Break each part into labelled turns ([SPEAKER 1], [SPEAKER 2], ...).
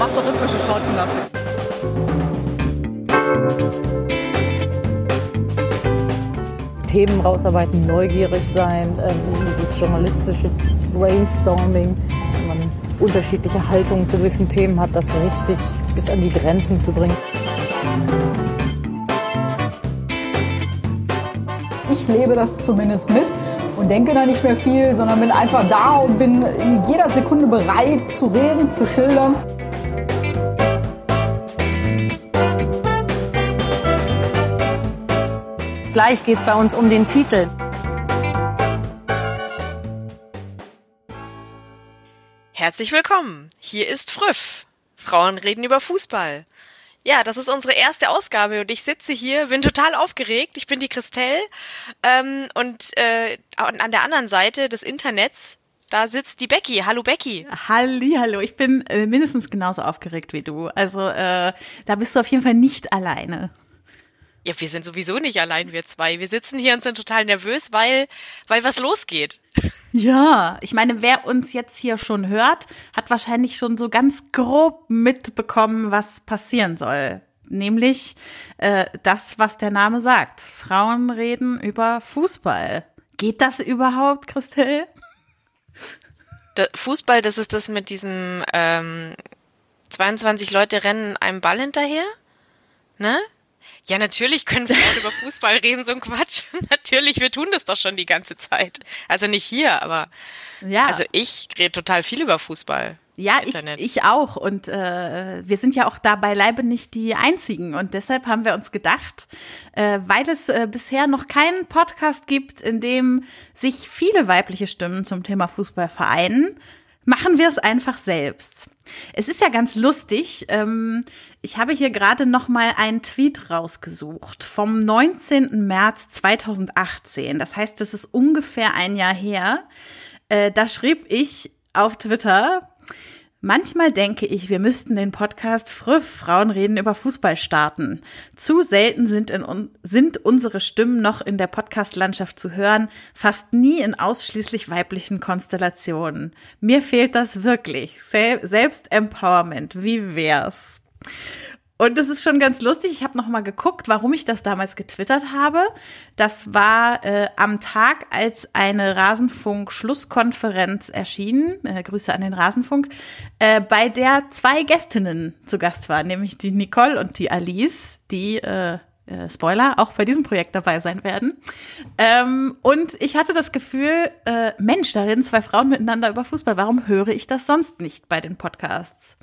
[SPEAKER 1] mach doch rhythmische Sportgymnastik.
[SPEAKER 2] Themen rausarbeiten, neugierig sein, ähm, dieses journalistische Brainstorming, wenn man unterschiedliche Haltungen zu gewissen Themen hat, das richtig bis an die Grenzen zu bringen.
[SPEAKER 3] Ich lebe das zumindest mit und denke da nicht mehr viel, sondern bin einfach da und bin in jeder Sekunde bereit zu reden, zu schildern.
[SPEAKER 2] Gleich geht es bei uns um den Titel.
[SPEAKER 4] Herzlich willkommen. Hier ist Früff. Frauen reden über Fußball. Ja, das ist unsere erste Ausgabe und ich sitze hier, bin total aufgeregt. Ich bin die Christelle ähm, und äh, an der anderen Seite des Internets, da sitzt die Becky. Hallo Becky.
[SPEAKER 5] Halli, hallo. Ich bin äh, mindestens genauso aufgeregt wie du. Also äh, da bist du auf jeden Fall nicht alleine.
[SPEAKER 4] Ja, wir sind sowieso nicht allein, wir zwei. Wir sitzen hier und sind total nervös, weil, weil was losgeht.
[SPEAKER 5] Ja, ich meine, wer uns jetzt hier schon hört, hat wahrscheinlich schon so ganz grob mitbekommen, was passieren soll. Nämlich äh, das, was der Name sagt. Frauen reden über Fußball. Geht das überhaupt, Christelle?
[SPEAKER 4] Der Fußball, das ist das mit diesem ähm, 22 Leute rennen einem Ball hinterher, ne? Ja, natürlich können wir auch über Fußball reden, so ein Quatsch. natürlich, wir tun das doch schon die ganze Zeit. Also nicht hier, aber ja. also ich rede total viel über Fußball.
[SPEAKER 5] Ja, ich, ich auch. Und äh, wir sind ja auch da beileibe nicht die Einzigen. Und deshalb haben wir uns gedacht, äh, weil es äh, bisher noch keinen Podcast gibt, in dem sich viele weibliche Stimmen zum Thema Fußball vereinen, machen wir es einfach selbst. Es ist ja ganz lustig. Ähm, ich habe hier gerade noch mal einen Tweet rausgesucht vom 19. März 2018. Das heißt, das ist ungefähr ein Jahr her. Äh, da schrieb ich auf Twitter, Manchmal denke ich, wir müssten den Podcast Früff Frauen reden über Fußball starten. Zu selten sind, in, sind unsere Stimmen noch in der Podcast-Landschaft zu hören, fast nie in ausschließlich weiblichen Konstellationen. Mir fehlt das wirklich. Sel Selbstempowerment, wie wär's? Und das ist schon ganz lustig. Ich habe noch mal geguckt, warum ich das damals getwittert habe. Das war äh, am Tag, als eine Rasenfunk-Schlusskonferenz erschien. Äh, Grüße an den Rasenfunk, äh, bei der zwei Gästinnen zu Gast waren, nämlich die Nicole und die Alice, die äh, äh, Spoiler, auch bei diesem Projekt dabei sein werden. Ähm, und ich hatte das Gefühl, äh, Mensch, da reden zwei Frauen miteinander über Fußball. Warum höre ich das sonst nicht bei den Podcasts?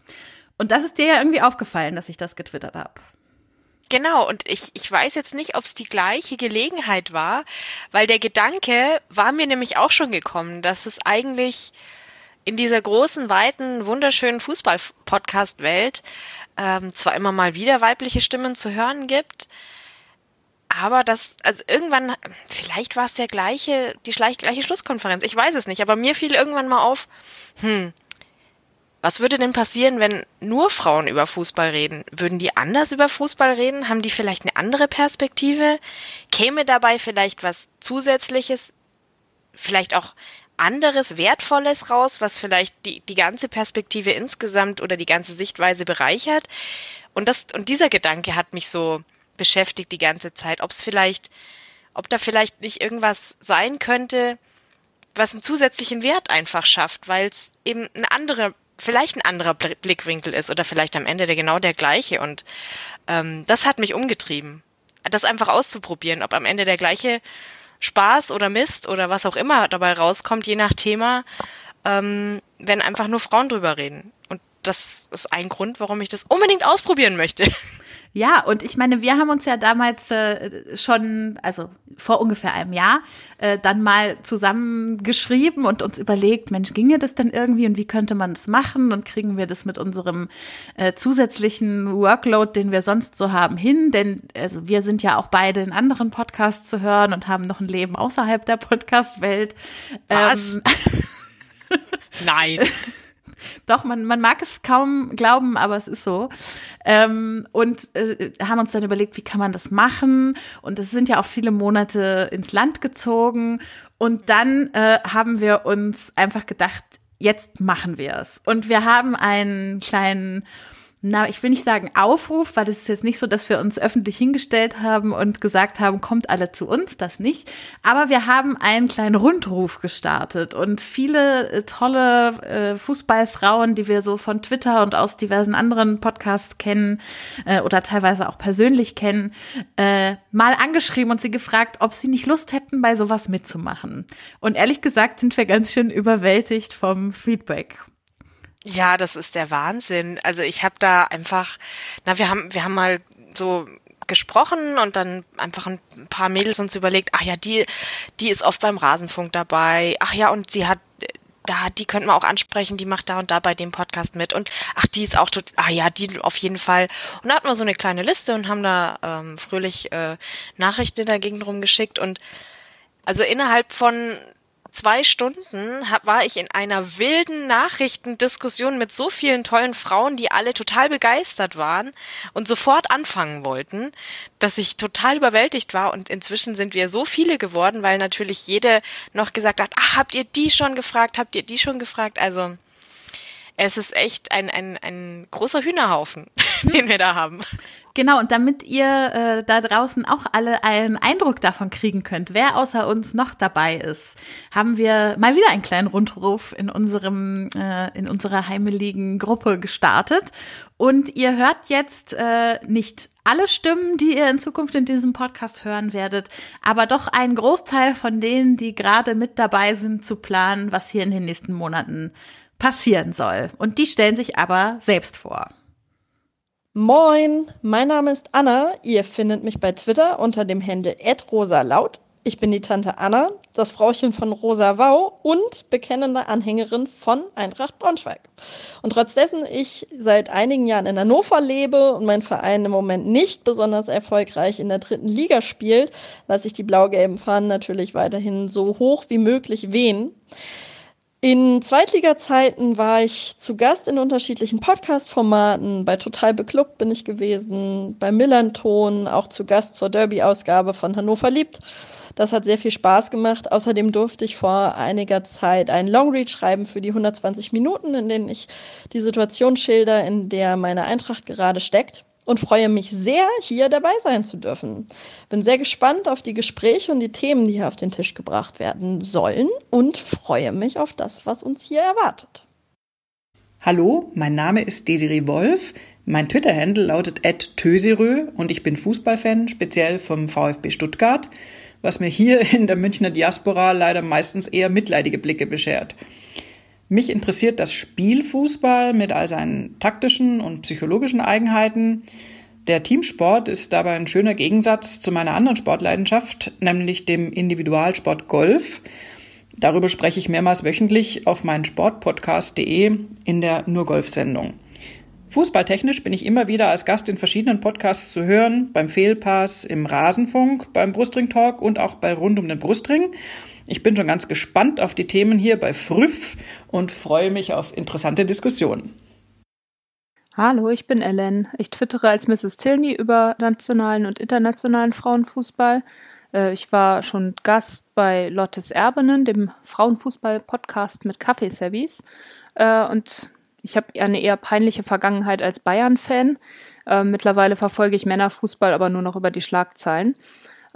[SPEAKER 5] Und das ist dir ja irgendwie aufgefallen, dass ich das getwittert habe.
[SPEAKER 4] Genau, und ich, ich weiß jetzt nicht, ob es die gleiche Gelegenheit war, weil der Gedanke war mir nämlich auch schon gekommen, dass es eigentlich in dieser großen, weiten, wunderschönen Fußball-Podcast-Welt ähm, zwar immer mal wieder weibliche Stimmen zu hören gibt, aber das, also irgendwann, vielleicht war es der gleiche, die gleiche Schlusskonferenz, ich weiß es nicht, aber mir fiel irgendwann mal auf, hm, was würde denn passieren, wenn nur Frauen über Fußball reden? Würden die anders über Fußball reden? Haben die vielleicht eine andere Perspektive? Käme dabei vielleicht was Zusätzliches, vielleicht auch anderes, Wertvolles raus, was vielleicht die, die ganze Perspektive insgesamt oder die ganze Sichtweise bereichert? Und das, und dieser Gedanke hat mich so beschäftigt die ganze Zeit, ob es vielleicht, ob da vielleicht nicht irgendwas sein könnte, was einen zusätzlichen Wert einfach schafft, weil es eben eine andere vielleicht ein anderer Blickwinkel ist oder vielleicht am Ende der genau der gleiche. Und ähm, das hat mich umgetrieben. Das einfach auszuprobieren, ob am Ende der gleiche Spaß oder Mist oder was auch immer dabei rauskommt, je nach Thema, ähm, wenn einfach nur Frauen drüber reden. Und das ist ein Grund, warum ich das unbedingt ausprobieren möchte.
[SPEAKER 5] Ja, und ich meine, wir haben uns ja damals äh, schon, also vor ungefähr einem Jahr, äh, dann mal zusammengeschrieben und uns überlegt, Mensch, ginge das denn irgendwie und wie könnte man das machen und kriegen wir das mit unserem äh, zusätzlichen Workload, den wir sonst so haben, hin? Denn also wir sind ja auch beide in anderen Podcasts zu hören und haben noch ein Leben außerhalb der Podcast-Welt.
[SPEAKER 4] Was? Ähm, Nein.
[SPEAKER 5] Doch, man, man mag es kaum glauben, aber es ist so. Ähm, und äh, haben uns dann überlegt, wie kann man das machen? Und es sind ja auch viele Monate ins Land gezogen. Und dann äh, haben wir uns einfach gedacht, jetzt machen wir es. Und wir haben einen kleinen na, ich will nicht sagen Aufruf, weil es ist jetzt nicht so, dass wir uns öffentlich hingestellt haben und gesagt haben, kommt alle zu uns, das nicht. Aber wir haben einen kleinen Rundruf gestartet und viele äh, tolle äh, Fußballfrauen, die wir so von Twitter und aus diversen anderen Podcasts kennen äh, oder teilweise auch persönlich kennen, mal angeschrieben und sie gefragt, ob sie nicht Lust hätten, bei sowas mitzumachen. Und ehrlich gesagt sind wir ganz schön überwältigt vom Feedback.
[SPEAKER 4] Ja, das ist der Wahnsinn. Also ich habe da einfach, na, wir haben, wir haben mal so gesprochen und dann einfach ein paar Mädels uns überlegt, ach ja, die, die ist oft beim Rasenfunk dabei. Ach ja, und sie hat, da, die könnten wir auch ansprechen, die macht da und da bei dem Podcast mit. Und ach, die ist auch total, ah ja, die auf jeden Fall. Und da hatten wir so eine kleine Liste und haben da ähm, fröhlich äh, Nachrichten in der Gegend rumgeschickt. Und also innerhalb von zwei Stunden hab, war ich in einer wilden Nachrichtendiskussion mit so vielen tollen Frauen, die alle total begeistert waren und sofort anfangen wollten, dass ich total überwältigt war. Und inzwischen sind wir so viele geworden, weil natürlich jede noch gesagt hat, ach, habt ihr die schon gefragt, habt ihr die schon gefragt? Also es ist echt ein, ein, ein großer Hühnerhaufen, den wir da haben.
[SPEAKER 5] Genau, und damit ihr äh, da draußen auch alle einen Eindruck davon kriegen könnt, wer außer uns noch dabei ist, haben wir mal wieder einen kleinen Rundruf in unserem äh, in unserer heimeligen Gruppe gestartet. Und ihr hört jetzt äh, nicht alle Stimmen, die ihr in Zukunft in diesem Podcast hören werdet, aber doch einen Großteil von denen, die gerade mit dabei sind, zu planen, was hier in den nächsten Monaten passieren soll. Und die stellen sich aber selbst vor.
[SPEAKER 1] Moin, mein Name ist Anna. Ihr findet mich bei Twitter unter dem Handle @rosalaut. Ich bin die Tante Anna, das Frauchen von Rosa Wau und bekennende Anhängerin von Eintracht Braunschweig. Und trotz dessen ich seit einigen Jahren in Hannover lebe und mein Verein im Moment nicht besonders erfolgreich in der dritten Liga spielt, lasse ich die blau-gelben Fahnen natürlich weiterhin so hoch wie möglich wehen. In Zweitliga-Zeiten war ich zu Gast in unterschiedlichen Podcast-Formaten. Bei Total Beklubbt bin ich gewesen, bei Millanton, auch zu Gast zur Derby-Ausgabe von Hannover liebt. Das hat sehr viel Spaß gemacht. Außerdem durfte ich vor einiger Zeit einen Longread schreiben für die 120 Minuten, in denen ich die Situation schilder, in der meine Eintracht gerade steckt und freue mich sehr, hier dabei sein zu dürfen. Bin sehr gespannt auf die Gespräche und die Themen, die hier auf den Tisch gebracht werden sollen und freue mich auf das, was uns hier erwartet.
[SPEAKER 6] Hallo, mein Name ist Desiree Wolf. Mein Twitter-Handle lautet @töserö und ich bin Fußballfan, speziell vom VfB Stuttgart, was mir hier in der Münchner Diaspora leider meistens eher mitleidige Blicke beschert. Mich interessiert das Spielfußball mit all seinen taktischen und psychologischen Eigenheiten. Der Teamsport ist dabei ein schöner Gegensatz zu meiner anderen Sportleidenschaft, nämlich dem Individualsport Golf. Darüber spreche ich mehrmals wöchentlich auf meinen Sportpodcast.de in der Nur Golf Sendung. Fußballtechnisch bin ich immer wieder als Gast in verschiedenen Podcasts zu hören, beim Fehlpass, im Rasenfunk, beim Brustring Talk und auch bei Rund um den Brustring. Ich bin schon ganz gespannt auf die Themen hier bei Früff und freue mich auf interessante Diskussionen.
[SPEAKER 7] Hallo, ich bin Ellen. Ich twittere als Mrs. Tilney über nationalen und internationalen Frauenfußball. Äh, ich war schon Gast bei Lottes Erbenen, dem Frauenfußball-Podcast mit Kaffeeservice. Äh, und ich habe eine eher peinliche Vergangenheit als Bayern-Fan. Äh, mittlerweile verfolge ich Männerfußball aber nur noch über die Schlagzeilen.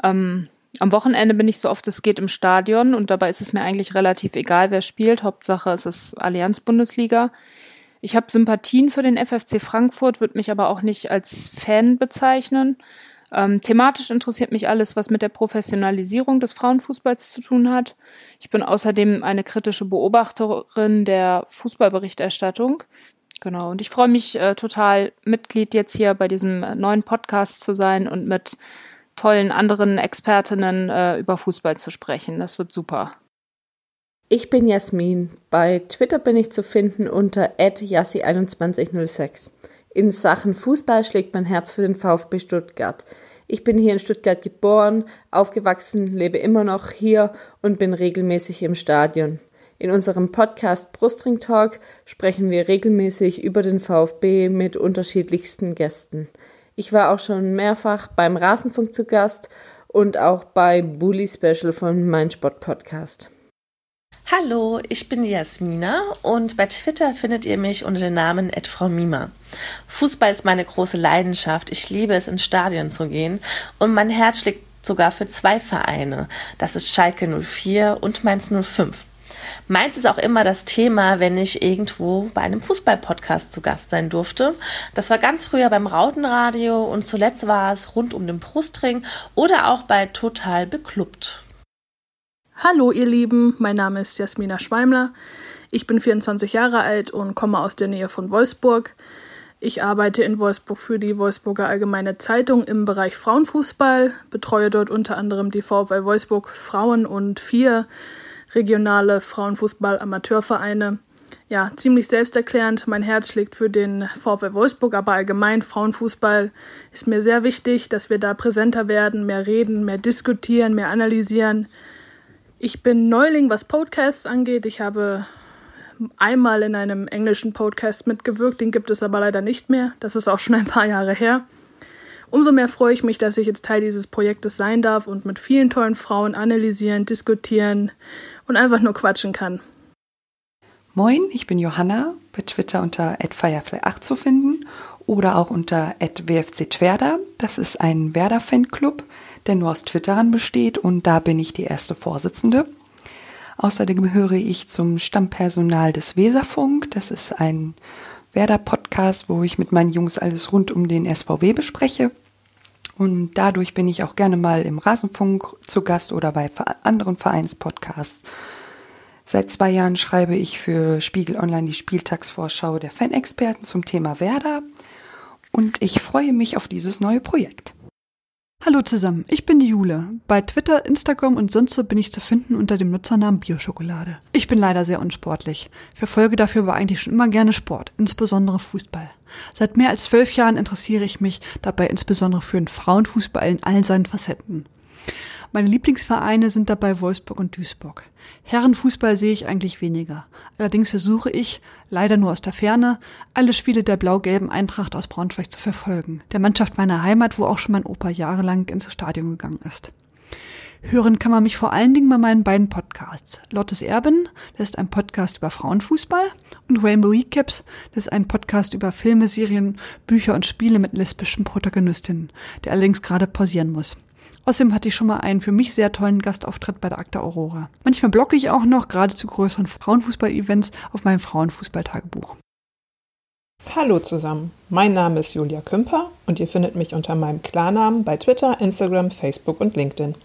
[SPEAKER 7] Ähm, am Wochenende bin ich so oft es geht im Stadion und dabei ist es mir eigentlich relativ egal, wer spielt. Hauptsache es ist Allianz Bundesliga. Ich habe Sympathien für den FFC Frankfurt, würde mich aber auch nicht als Fan bezeichnen. Ähm, thematisch interessiert mich alles, was mit der Professionalisierung des Frauenfußballs zu tun hat. Ich bin außerdem eine kritische Beobachterin der Fußballberichterstattung. Genau, und ich freue mich äh, total, Mitglied jetzt hier bei diesem äh, neuen Podcast zu sein und mit tollen anderen Expertinnen äh, über Fußball zu sprechen. Das wird super.
[SPEAKER 8] Ich bin Jasmin. Bei Twitter bin ich zu finden unter @yassi2106. In Sachen Fußball schlägt mein Herz für den VfB Stuttgart. Ich bin hier in Stuttgart geboren, aufgewachsen, lebe immer noch hier und bin regelmäßig im Stadion. In unserem Podcast Brustring Talk sprechen wir regelmäßig über den VfB mit unterschiedlichsten Gästen. Ich war auch schon mehrfach beim Rasenfunk zu Gast und auch bei Bully Special von Mein Sport Podcast.
[SPEAKER 9] Hallo, ich bin Jasmina und bei Twitter findet ihr mich unter dem Namen Frau. Fußball ist meine große Leidenschaft. Ich liebe es, ins Stadion zu gehen und mein Herz schlägt sogar für zwei Vereine. Das ist Schalke 04 und Mainz 05. Meins ist auch immer das Thema, wenn ich irgendwo bei einem Fußball-Podcast zu Gast sein durfte. Das war ganz früher beim Rautenradio und zuletzt war es rund um den Brustring oder auch bei Total Beklubbt.
[SPEAKER 10] Hallo ihr Lieben, mein Name ist Jasmina Schweimler. Ich bin 24 Jahre alt und komme aus der Nähe von Wolfsburg. Ich arbeite in Wolfsburg für die Wolfsburger Allgemeine Zeitung im Bereich Frauenfußball, betreue dort unter anderem die VfL Wolfsburg Frauen und vier regionale Frauenfußball-Amateurvereine. Ja, ziemlich selbsterklärend. Mein Herz schlägt für den VfL Wolfsburg, aber allgemein Frauenfußball ist mir sehr wichtig, dass wir da präsenter werden, mehr reden, mehr diskutieren, mehr analysieren. Ich bin Neuling, was Podcasts angeht. Ich habe einmal in einem englischen Podcast mitgewirkt, den gibt es aber leider nicht mehr. Das ist auch schon ein paar Jahre her. Umso mehr freue ich mich, dass ich jetzt Teil dieses Projektes sein darf und mit vielen tollen Frauen analysieren, diskutieren und einfach nur quatschen kann.
[SPEAKER 11] Moin, ich bin Johanna, bei Twitter unter @firefly8 zu finden oder auch unter @wfc_twerda. Das ist ein Werder-Fanclub der nur aus Twitterern besteht und da bin ich die erste Vorsitzende. Außerdem gehöre ich zum Stammpersonal des Weserfunk. Das ist ein Werder-Podcast, wo ich mit meinen Jungs alles rund um den SVW bespreche. Und dadurch bin ich auch gerne mal im Rasenfunk zu Gast oder bei anderen Vereinspodcasts. Seit zwei Jahren schreibe ich für Spiegel Online die Spieltagsvorschau der Fanexperten zum Thema Werder. Und ich freue mich auf dieses neue Projekt.
[SPEAKER 12] Hallo zusammen, ich bin die Jule. Bei Twitter, Instagram und sonst so bin ich zu finden unter dem Nutzernamen Bioschokolade. Ich bin leider sehr unsportlich, verfolge dafür aber eigentlich schon immer gerne Sport, insbesondere Fußball. Seit mehr als zwölf Jahren interessiere ich mich dabei insbesondere für den Frauenfußball in all seinen Facetten. Meine Lieblingsvereine sind dabei Wolfsburg und Duisburg. Herrenfußball sehe ich eigentlich weniger. Allerdings versuche ich, leider nur aus der Ferne, alle Spiele der blau-gelben Eintracht aus Braunschweig zu verfolgen. Der Mannschaft meiner Heimat, wo auch schon mein Opa jahrelang ins Stadion gegangen ist. Hören kann man mich vor allen Dingen bei meinen beiden Podcasts. Lottes Erben, das ist ein Podcast über Frauenfußball, und Rainbow Recaps, das ist ein Podcast über Filme, Serien, Bücher und Spiele mit lesbischen Protagonistinnen, der allerdings gerade pausieren muss. Außerdem hatte ich schon mal einen für mich sehr tollen Gastauftritt bei der Akta Aurora. Manchmal blogge ich auch noch, gerade zu größeren Frauenfußball-Events, auf meinem Frauenfußballtagebuch.
[SPEAKER 13] Hallo zusammen, mein Name ist Julia Kümper und ihr findet mich unter meinem Klarnamen bei Twitter, Instagram, Facebook und LinkedIn.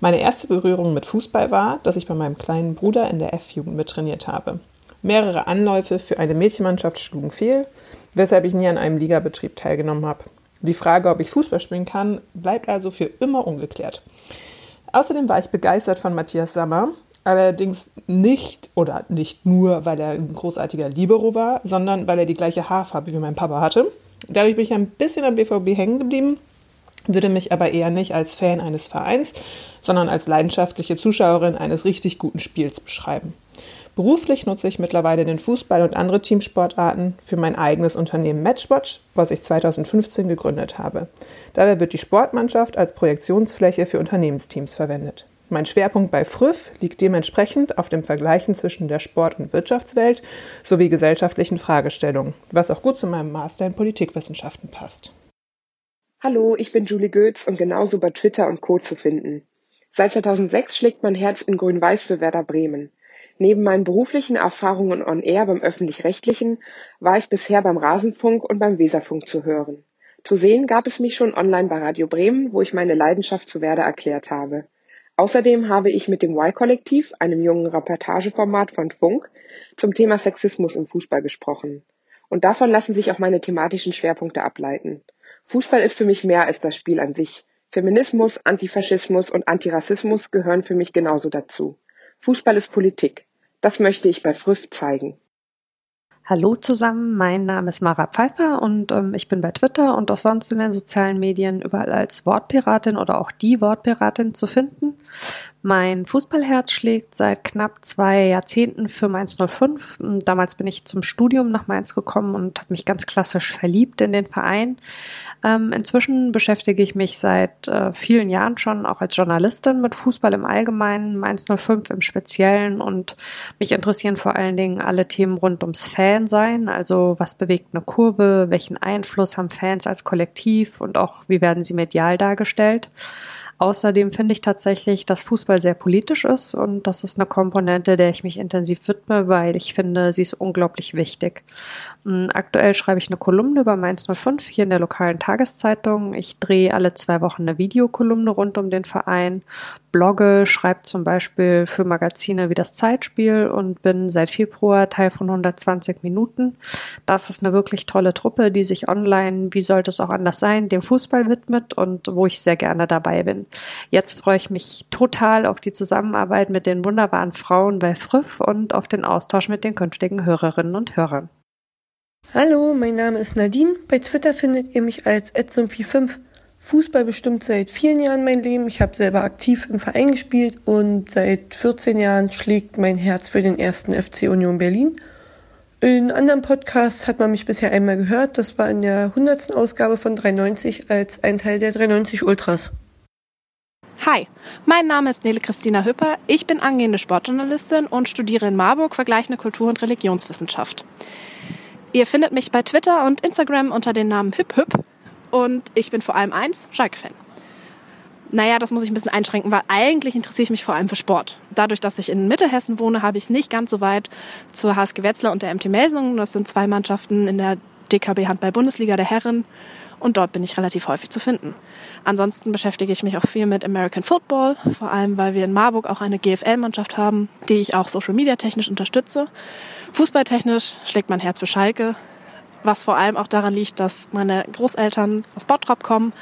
[SPEAKER 13] Meine erste Berührung mit Fußball war, dass ich bei meinem kleinen Bruder in der F-Jugend mittrainiert habe. Mehrere Anläufe für eine Mädchenmannschaft schlugen fehl, weshalb ich nie an einem Ligabetrieb teilgenommen habe. Die Frage, ob ich Fußball spielen kann, bleibt also für immer ungeklärt. Außerdem war ich begeistert von Matthias Sammer, allerdings nicht oder nicht nur, weil er ein großartiger Libero war, sondern weil er die gleiche Haarfarbe wie mein Papa hatte. Dadurch bin ich ein bisschen am BVB hängen geblieben, würde mich aber eher nicht als Fan eines Vereins, sondern als leidenschaftliche Zuschauerin eines richtig guten Spiels beschreiben. Beruflich nutze ich mittlerweile den Fußball und andere Teamsportarten für mein eigenes Unternehmen Matchwatch, was ich 2015 gegründet habe. Dabei wird die Sportmannschaft als Projektionsfläche für Unternehmensteams verwendet. Mein Schwerpunkt bei Früff liegt dementsprechend auf dem Vergleichen zwischen der Sport- und Wirtschaftswelt sowie gesellschaftlichen Fragestellungen, was auch gut zu meinem Master in Politikwissenschaften passt.
[SPEAKER 14] Hallo, ich bin Julie Goetz und genauso bei Twitter und Co. zu finden. Seit 2006 schlägt mein Herz in Grün-Weiß für Werder Bremen. Neben meinen beruflichen Erfahrungen on Air beim öffentlich-rechtlichen war ich bisher beim Rasenfunk und beim Weserfunk zu hören. Zu sehen gab es mich schon online bei Radio Bremen, wo ich meine Leidenschaft zu Werder erklärt habe. Außerdem habe ich mit dem Y-Kollektiv, einem jungen Reportageformat von Funk, zum Thema Sexismus im Fußball gesprochen. Und davon lassen sich auch meine thematischen Schwerpunkte ableiten. Fußball ist für mich mehr als das Spiel an sich. Feminismus, Antifaschismus und Antirassismus gehören für mich genauso dazu. Fußball ist Politik. Das möchte ich bei Früff zeigen.
[SPEAKER 15] Hallo zusammen, mein Name ist Mara Pfeiffer und ähm, ich bin bei Twitter und auch sonst in den sozialen Medien überall als Wortpiratin oder auch die Wortpiratin zu finden. Mein Fußballherz schlägt seit knapp zwei Jahrzehnten für Mainz 05. Damals bin ich zum Studium nach Mainz gekommen und habe mich ganz klassisch verliebt in den Verein. Ähm, inzwischen beschäftige ich mich seit äh, vielen Jahren schon auch als Journalistin mit Fußball im Allgemeinen, Mainz 05 im Speziellen und mich interessieren vor allen Dingen alle Themen rund ums Fansein. Also was bewegt eine Kurve, welchen Einfluss haben Fans als Kollektiv und auch wie werden sie medial dargestellt. Außerdem finde ich tatsächlich, dass Fußball sehr politisch ist und das ist eine Komponente, der ich mich intensiv widme, weil ich finde, sie ist unglaublich wichtig. Mm, aktuell schreibe ich eine Kolumne über Mainz 05 hier in der lokalen Tageszeitung. Ich drehe alle zwei Wochen eine Videokolumne rund um den Verein, blogge, schreibe zum Beispiel für Magazine wie das Zeitspiel und bin seit Februar Teil von 120 Minuten. Das ist eine wirklich tolle Truppe, die sich online, wie sollte es auch anders sein, dem Fußball widmet und wo ich sehr gerne dabei bin. Jetzt freue ich mich total auf die Zusammenarbeit mit den wunderbaren Frauen bei Früff und auf den Austausch mit den künftigen Hörerinnen und Hörern.
[SPEAKER 16] Hallo, mein Name ist Nadine. Bei Twitter findet ihr mich als edzum45. Fußball bestimmt seit vielen Jahren mein Leben. Ich habe selber aktiv im Verein gespielt und seit 14 Jahren schlägt mein Herz für den ersten FC Union Berlin. In anderen Podcasts hat man mich bisher einmal gehört. Das war in der 100. Ausgabe von 390 als ein Teil der 390 Ultras.
[SPEAKER 17] Hi, mein Name ist Nele Christina Hüpper. Ich bin angehende Sportjournalistin und studiere in Marburg vergleichende Kultur- und Religionswissenschaft. Ihr findet mich bei Twitter und Instagram unter dem Namen HüpHüp und ich bin vor allem eins, Schalke-Fan. Naja, das muss ich ein bisschen einschränken, weil eigentlich interessiere ich mich vor allem für Sport. Dadurch, dass ich in Mittelhessen wohne, habe ich es nicht ganz so weit zur HSG Wetzlar und der MT Melsungen. Das sind zwei Mannschaften in der DKB Handball-Bundesliga der Herren und dort bin ich relativ häufig zu finden. Ansonsten beschäftige ich mich auch viel mit American Football, vor allem weil wir in Marburg auch eine GFL-Mannschaft haben, die ich auch Social Media technisch unterstütze. Fußballtechnisch schlägt mein Herz für Schalke, was vor allem auch daran liegt, dass meine Großeltern aus Bottrop kommen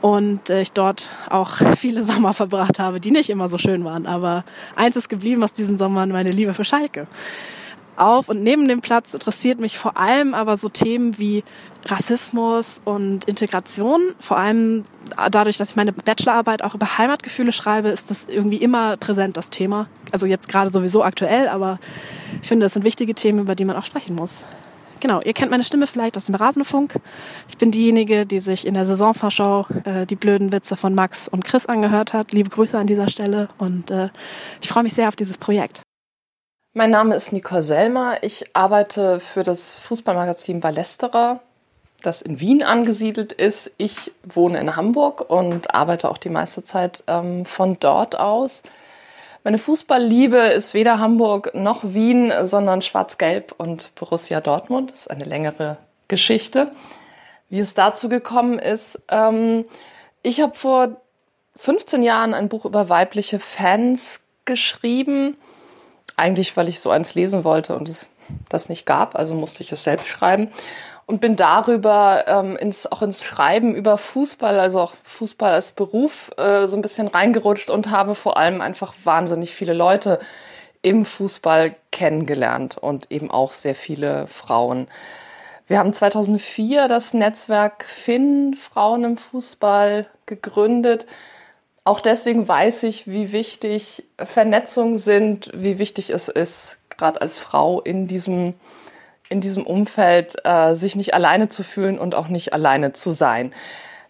[SPEAKER 17] und ich dort auch viele Sommer verbracht habe, die nicht immer so schön waren. Aber eins ist geblieben aus diesen Sommern, meine Liebe für Schalke auf und neben dem Platz interessiert mich vor allem aber so Themen wie Rassismus und Integration. Vor allem dadurch, dass ich meine Bachelorarbeit auch über Heimatgefühle schreibe, ist das irgendwie immer präsent, das Thema. Also jetzt gerade sowieso aktuell, aber ich finde, das sind wichtige Themen, über die man auch sprechen muss. Genau, ihr kennt meine Stimme vielleicht aus dem Rasenfunk. Ich bin diejenige, die sich in der Saisonvorschau äh, die blöden Witze von Max und Chris angehört hat. Liebe Grüße an dieser Stelle und äh, ich freue mich sehr auf dieses Projekt.
[SPEAKER 18] Mein Name ist Nicole Selmer. Ich arbeite für das Fußballmagazin Ballesterer, das in Wien angesiedelt ist. Ich wohne in Hamburg und arbeite auch die meiste Zeit ähm, von dort aus. Meine Fußballliebe ist weder Hamburg noch Wien, sondern Schwarz-Gelb und Borussia Dortmund. Das ist eine längere Geschichte. Wie es dazu gekommen ist, ähm, ich habe vor 15 Jahren ein Buch über weibliche Fans geschrieben eigentlich, weil ich so eins lesen wollte und es das nicht gab, also musste ich es selbst schreiben und bin darüber ähm, ins, auch ins Schreiben über Fußball, also auch Fußball als Beruf, äh, so ein bisschen reingerutscht und habe vor allem einfach wahnsinnig viele Leute im Fußball kennengelernt und eben auch sehr viele Frauen. Wir haben 2004 das Netzwerk Finn Frauen im Fußball gegründet auch deswegen weiß ich, wie wichtig Vernetzungen sind, wie wichtig es ist, gerade als Frau in diesem, in diesem Umfeld äh, sich nicht alleine zu fühlen und auch nicht alleine zu sein.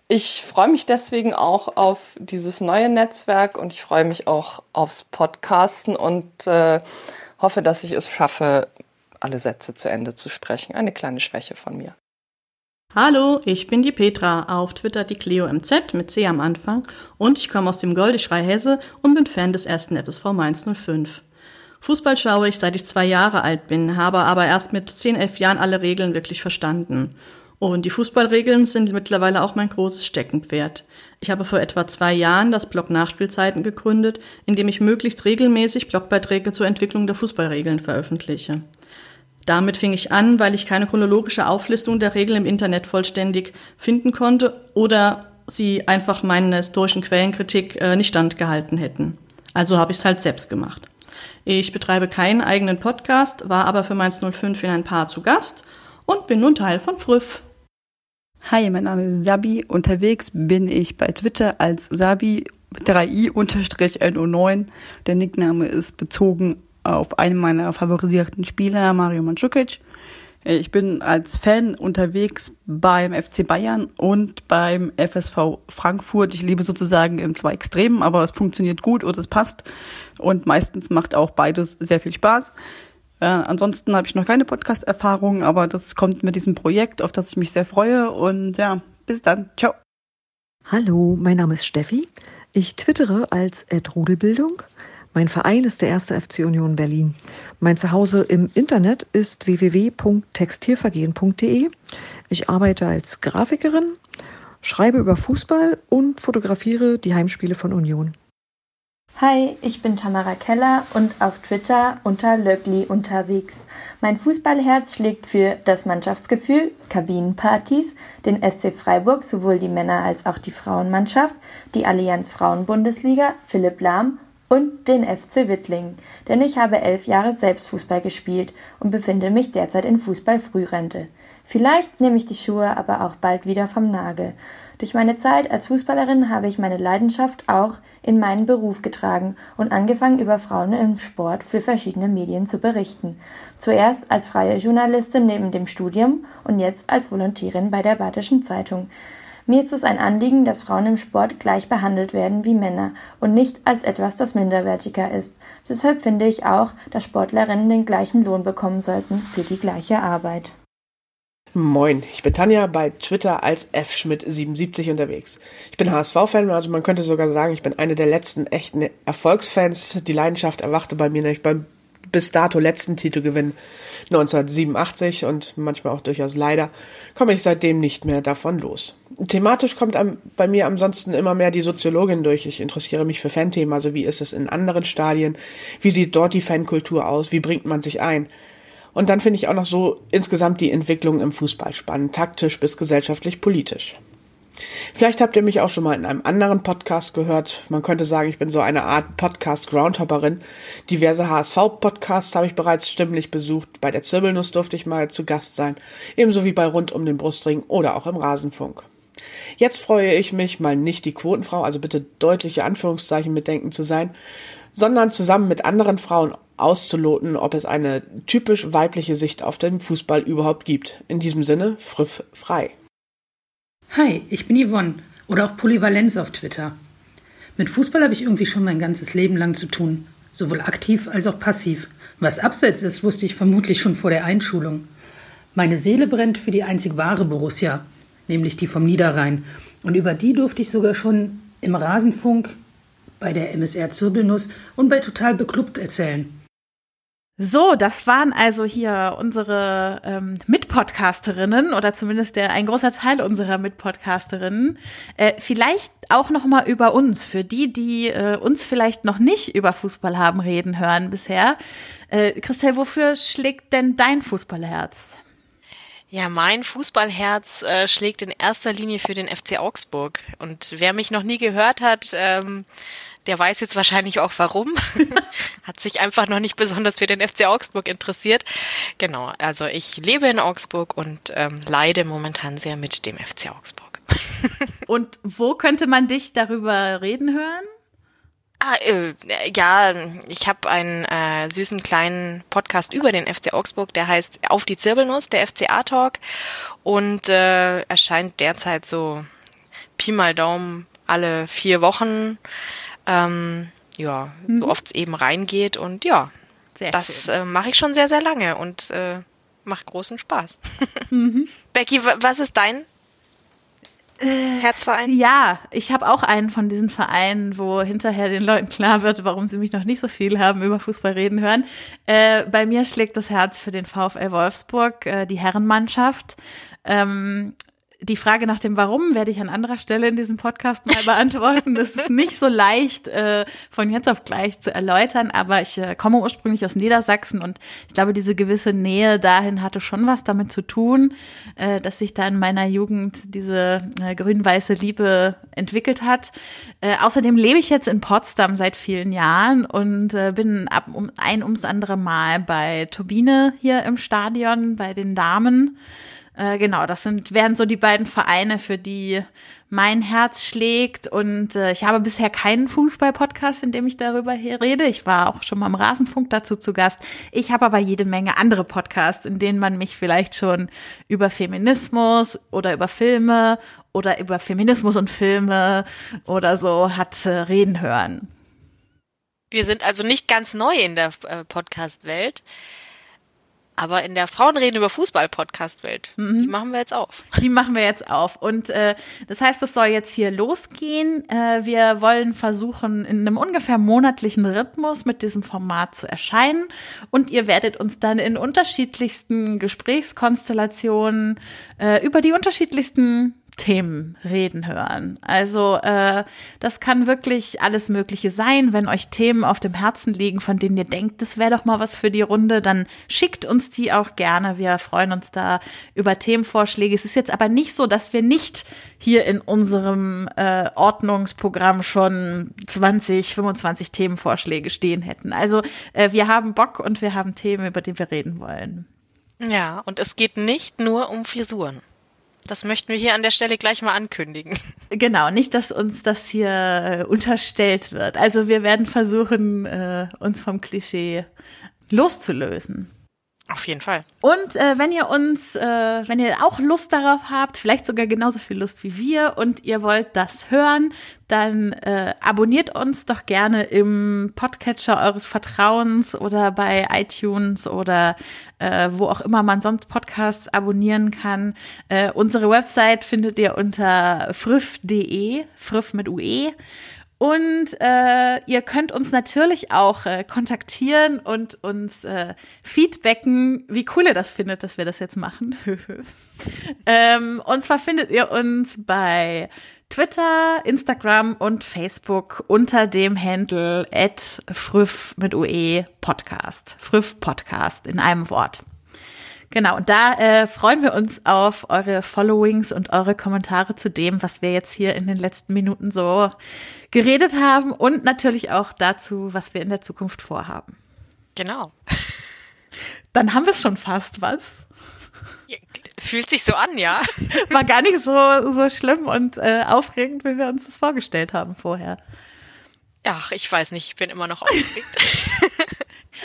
[SPEAKER 18] Ich freue mich deswegen auch auf dieses neue Netzwerk und ich freue mich auch aufs Podcasten und äh, hoffe, dass ich es schaffe, alle Sätze zu Ende zu sprechen. Eine kleine Schwäche von mir.
[SPEAKER 19] Hallo, ich bin die Petra, auf Twitter die Cleo MZ mit C am Anfang und ich komme aus dem Goldischrei Hesse und bin Fan des ersten FSV Mainz 05. Fußball schaue ich seit ich zwei Jahre alt bin, habe aber erst mit 10, 11 Jahren alle Regeln wirklich verstanden. Und die Fußballregeln sind mittlerweile auch mein großes Steckenpferd. Ich habe vor etwa zwei Jahren das Blog Nachspielzeiten gegründet, in dem ich möglichst regelmäßig Blogbeiträge zur Entwicklung der Fußballregeln veröffentliche. Damit fing ich an, weil ich keine chronologische Auflistung der Regeln im Internet vollständig finden konnte oder sie einfach meiner historischen Quellenkritik äh, nicht standgehalten hätten. Also habe ich es halt selbst gemacht. Ich betreibe keinen eigenen Podcast, war aber für Mainz 05 in ein Paar zu Gast und bin nun Teil von Früff.
[SPEAKER 20] Hi, mein Name ist Sabi. Unterwegs bin ich bei Twitter als Sabi 3i-no9. Der Nickname ist bezogen auf einen meiner favorisierten Spieler, Mario Mandzukic. Ich bin als Fan unterwegs beim FC Bayern und beim FSV Frankfurt. Ich liebe sozusagen in zwei Extremen, aber es funktioniert gut und es passt. Und meistens macht auch beides sehr viel Spaß. Äh, ansonsten habe ich noch keine Podcast-Erfahrung, aber das kommt mit diesem Projekt, auf das ich mich sehr freue. Und ja, bis dann. Ciao.
[SPEAKER 21] Hallo, mein Name ist Steffi. Ich twittere als Rudelbildung. Mein Verein ist der erste FC Union Berlin. Mein Zuhause im Internet ist www.textilvergehen.de. Ich arbeite als Grafikerin, schreibe über Fußball und fotografiere die Heimspiele von Union.
[SPEAKER 22] Hi, ich bin Tamara Keller und auf Twitter unter Löckli unterwegs. Mein Fußballherz schlägt für das Mannschaftsgefühl, Kabinenpartys, den SC Freiburg, sowohl die Männer- als auch die Frauenmannschaft, die Allianz Frauenbundesliga, Philipp Lahm und den FC Wittling, denn ich habe elf Jahre selbst Fußball gespielt und befinde mich derzeit in Fußballfrührente. Vielleicht nehme ich die Schuhe aber auch bald wieder vom Nagel. Durch meine Zeit als Fußballerin habe ich meine Leidenschaft auch in meinen Beruf getragen und angefangen über Frauen im Sport für verschiedene Medien zu berichten. Zuerst als freie Journalistin neben dem Studium und jetzt als Volontärin bei der Badischen Zeitung. Mir ist es ein Anliegen, dass Frauen im Sport gleich behandelt werden wie Männer und nicht als etwas, das minderwertiger ist. Deshalb finde ich auch, dass Sportlerinnen den gleichen Lohn bekommen sollten für die gleiche Arbeit.
[SPEAKER 23] Moin, ich bin Tanja bei Twitter als fschmidt77 unterwegs. Ich bin HSV-Fan, also man könnte sogar sagen, ich bin eine der letzten echten Erfolgsfans. Die Leidenschaft erwachte bei mir nämlich beim bis dato letzten Titelgewinn 1987 und manchmal auch durchaus leider, komme ich seitdem nicht mehr davon los. Thematisch kommt am, bei mir ansonsten immer mehr die Soziologin durch. Ich interessiere mich für Fanthemen, also wie ist es in anderen Stadien, wie sieht dort die Fankultur aus, wie bringt man sich ein. Und dann finde ich auch noch so insgesamt die Entwicklung im Fußball spannend, taktisch bis gesellschaftlich politisch. Vielleicht habt ihr mich auch schon mal in einem anderen Podcast gehört. Man könnte sagen, ich bin so eine Art Podcast-Groundhopperin. Diverse HSV-Podcasts habe ich bereits stimmlich besucht. Bei der Zirbelnuss durfte ich mal zu Gast sein. Ebenso wie bei Rund um den Brustring oder auch im Rasenfunk. Jetzt freue ich mich, mal nicht die Quotenfrau, also bitte deutliche Anführungszeichen mitdenken zu sein, sondern zusammen mit anderen Frauen auszuloten, ob es eine typisch weibliche Sicht auf den Fußball überhaupt gibt. In diesem Sinne, friff frei.
[SPEAKER 24] Hi, ich bin Yvonne oder auch Polyvalenz auf Twitter. Mit Fußball habe ich irgendwie schon mein ganzes Leben lang zu tun, sowohl aktiv als auch passiv. Was abseits ist, wusste ich vermutlich schon vor der Einschulung. Meine Seele brennt für die einzig wahre Borussia, nämlich die vom Niederrhein. Und über die durfte ich sogar schon im Rasenfunk, bei der MSR Zirbelnuss und bei Total Beklubbt erzählen.
[SPEAKER 5] So, das waren also hier unsere ähm, Mitpodcasterinnen oder zumindest der ein großer Teil unserer Mitpodcasterinnen. Äh, vielleicht auch noch mal über uns für die, die äh, uns vielleicht noch nicht über Fußball haben reden hören bisher. Äh, Christel, wofür schlägt denn dein Fußballherz?
[SPEAKER 4] Ja, mein Fußballherz äh, schlägt in erster Linie für den FC Augsburg. Und wer mich noch nie gehört hat, ähm, der weiß jetzt wahrscheinlich auch warum. Hat sich einfach noch nicht besonders für den FC Augsburg interessiert. Genau, also ich lebe in Augsburg und ähm, leide momentan sehr mit dem FC Augsburg.
[SPEAKER 5] und wo könnte man dich darüber reden hören?
[SPEAKER 4] Ah, äh, ja, ich habe einen äh, süßen kleinen Podcast über den FC Augsburg, der heißt Auf die Zirbelnuss, der FCA Talk und äh, erscheint derzeit so Pi mal Daumen alle vier Wochen ähm, ja, mhm. so oft es eben reingeht und ja, sehr das äh, mache ich schon sehr, sehr lange und äh, macht großen Spaß. Mhm. Becky, was ist dein äh, Herzverein?
[SPEAKER 5] Ja, ich habe auch einen von diesen Vereinen, wo hinterher den Leuten klar wird, warum sie mich noch nicht so viel haben über Fußball reden hören. Äh, bei mir schlägt das Herz für den VfL Wolfsburg, äh, die Herrenmannschaft. Ähm, die Frage nach dem Warum werde ich an anderer Stelle in diesem Podcast mal beantworten. Das ist nicht so leicht äh, von jetzt auf gleich zu erläutern, aber ich äh, komme ursprünglich aus Niedersachsen und ich glaube, diese gewisse Nähe dahin hatte schon was damit zu tun, äh, dass sich da in meiner Jugend diese äh, grün-weiße Liebe entwickelt hat. Äh, außerdem lebe ich jetzt in Potsdam seit vielen Jahren und äh, bin ab um ein ums andere Mal bei Turbine hier im Stadion bei den Damen Äh, genau, das sind wären so die beiden Vereine, für die mein Herz schlägt. Und äh, ich habe bisher keinen Fußball-Podcast, in dem ich darüber hier rede. Ich war auch schon mal im Rasenfunk dazu zu Gast. Ich habe aber jede Menge andere Podcasts, in denen man mich vielleicht schon über Feminismus oder über Filme oder über Feminismus und Filme oder so hat äh, reden hören.
[SPEAKER 4] Wir sind also nicht ganz neu in der äh, Podcast-Welt. Aber in der Frauenreden über Fußball-Podcast-Welt, mhm. die machen wir jetzt auf.
[SPEAKER 5] Die machen wir jetzt auf. Und äh, das heißt, es soll jetzt hier losgehen. Äh, wir wollen versuchen, in einem ungefähr monatlichen Rhythmus mit diesem Format zu erscheinen. Und ihr werdet uns dann in unterschiedlichsten Gesprächskonstellationen äh, über die unterschiedlichsten Themen reden hören. Also äh, das kann wirklich alles Mögliche sein. Wenn euch Themen auf dem Herzen liegen, von denen ihr denkt, das wäre doch mal was für die Runde, dann schickt uns die auch gerne. Wir freuen uns da über Themenvorschläge. Es ist jetzt aber nicht so, dass wir nicht hier in unserem äh, Ordnungsprogramm schon 20, 25 Themenvorschläge stehen hätten. Also äh, wir haben Bock und wir haben Themen, über die wir reden wollen.
[SPEAKER 4] Ja, und es geht nicht nur um Frisuren. Das möchten wir hier an der Stelle gleich mal ankündigen.
[SPEAKER 5] Genau, nicht, dass uns das hier äh, unterstellt wird. Also wir werden versuchen, äh, uns vom Klischee loszulösen.
[SPEAKER 4] Jeden Fall.
[SPEAKER 5] Und äh, wenn ihr uns, äh, wenn ihr auch Lust darauf habt, vielleicht sogar genauso viel Lust wie wir und ihr wollt das hören, dann äh, abonniert uns doch gerne im Podcatcher eures Vertrauens oder bei iTunes oder äh, wo auch immer man sonst Podcasts abonnieren kann. Äh, unsere Website findet ihr unter früff.de, früff mit UE. Und äh, ihr könnt uns natürlich auch äh, kontaktieren und uns äh, feedbacken, wie cool ihr das findet, dass wir das jetzt machen. ähm, und zwar findet ihr uns bei Twitter, Instagram und Facebook unter dem Handle at früff mit UE Podcast. Früff Podcast in einem Wort. Genau, und da äh, freuen wir uns auf eure Followings und eure Kommentare zu dem, was wir jetzt hier in den letzten Minuten so geredet haben und natürlich auch dazu, was wir in der Zukunft vorhaben.
[SPEAKER 4] Genau.
[SPEAKER 5] Dann haben wir es schon fast, was?
[SPEAKER 4] Fühlt sich so an, ja.
[SPEAKER 5] War gar nicht so, so schlimm und äh, aufregend, wie wir uns das vorgestellt haben vorher.
[SPEAKER 4] Ach, ich weiß nicht, ich bin immer noch aufgeregt.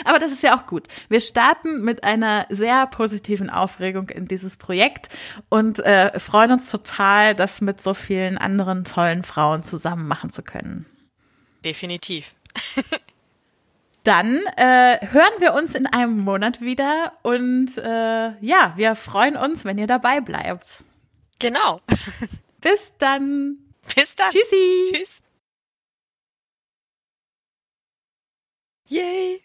[SPEAKER 5] Aber das ist ja auch gut. Wir starten mit einer sehr positiven Aufregung in dieses Projekt und äh, freuen uns total, das mit so vielen anderen tollen Frauen zusammen machen zu können.
[SPEAKER 4] Definitiv.
[SPEAKER 5] Dann äh, hören wir uns in einem Monat wieder und äh, ja, wir freuen uns, wenn ihr dabei bleibt.
[SPEAKER 4] Genau.
[SPEAKER 5] Bis dann.
[SPEAKER 4] Bis dann.
[SPEAKER 5] Tschüssi.
[SPEAKER 4] Tschüss. Yay.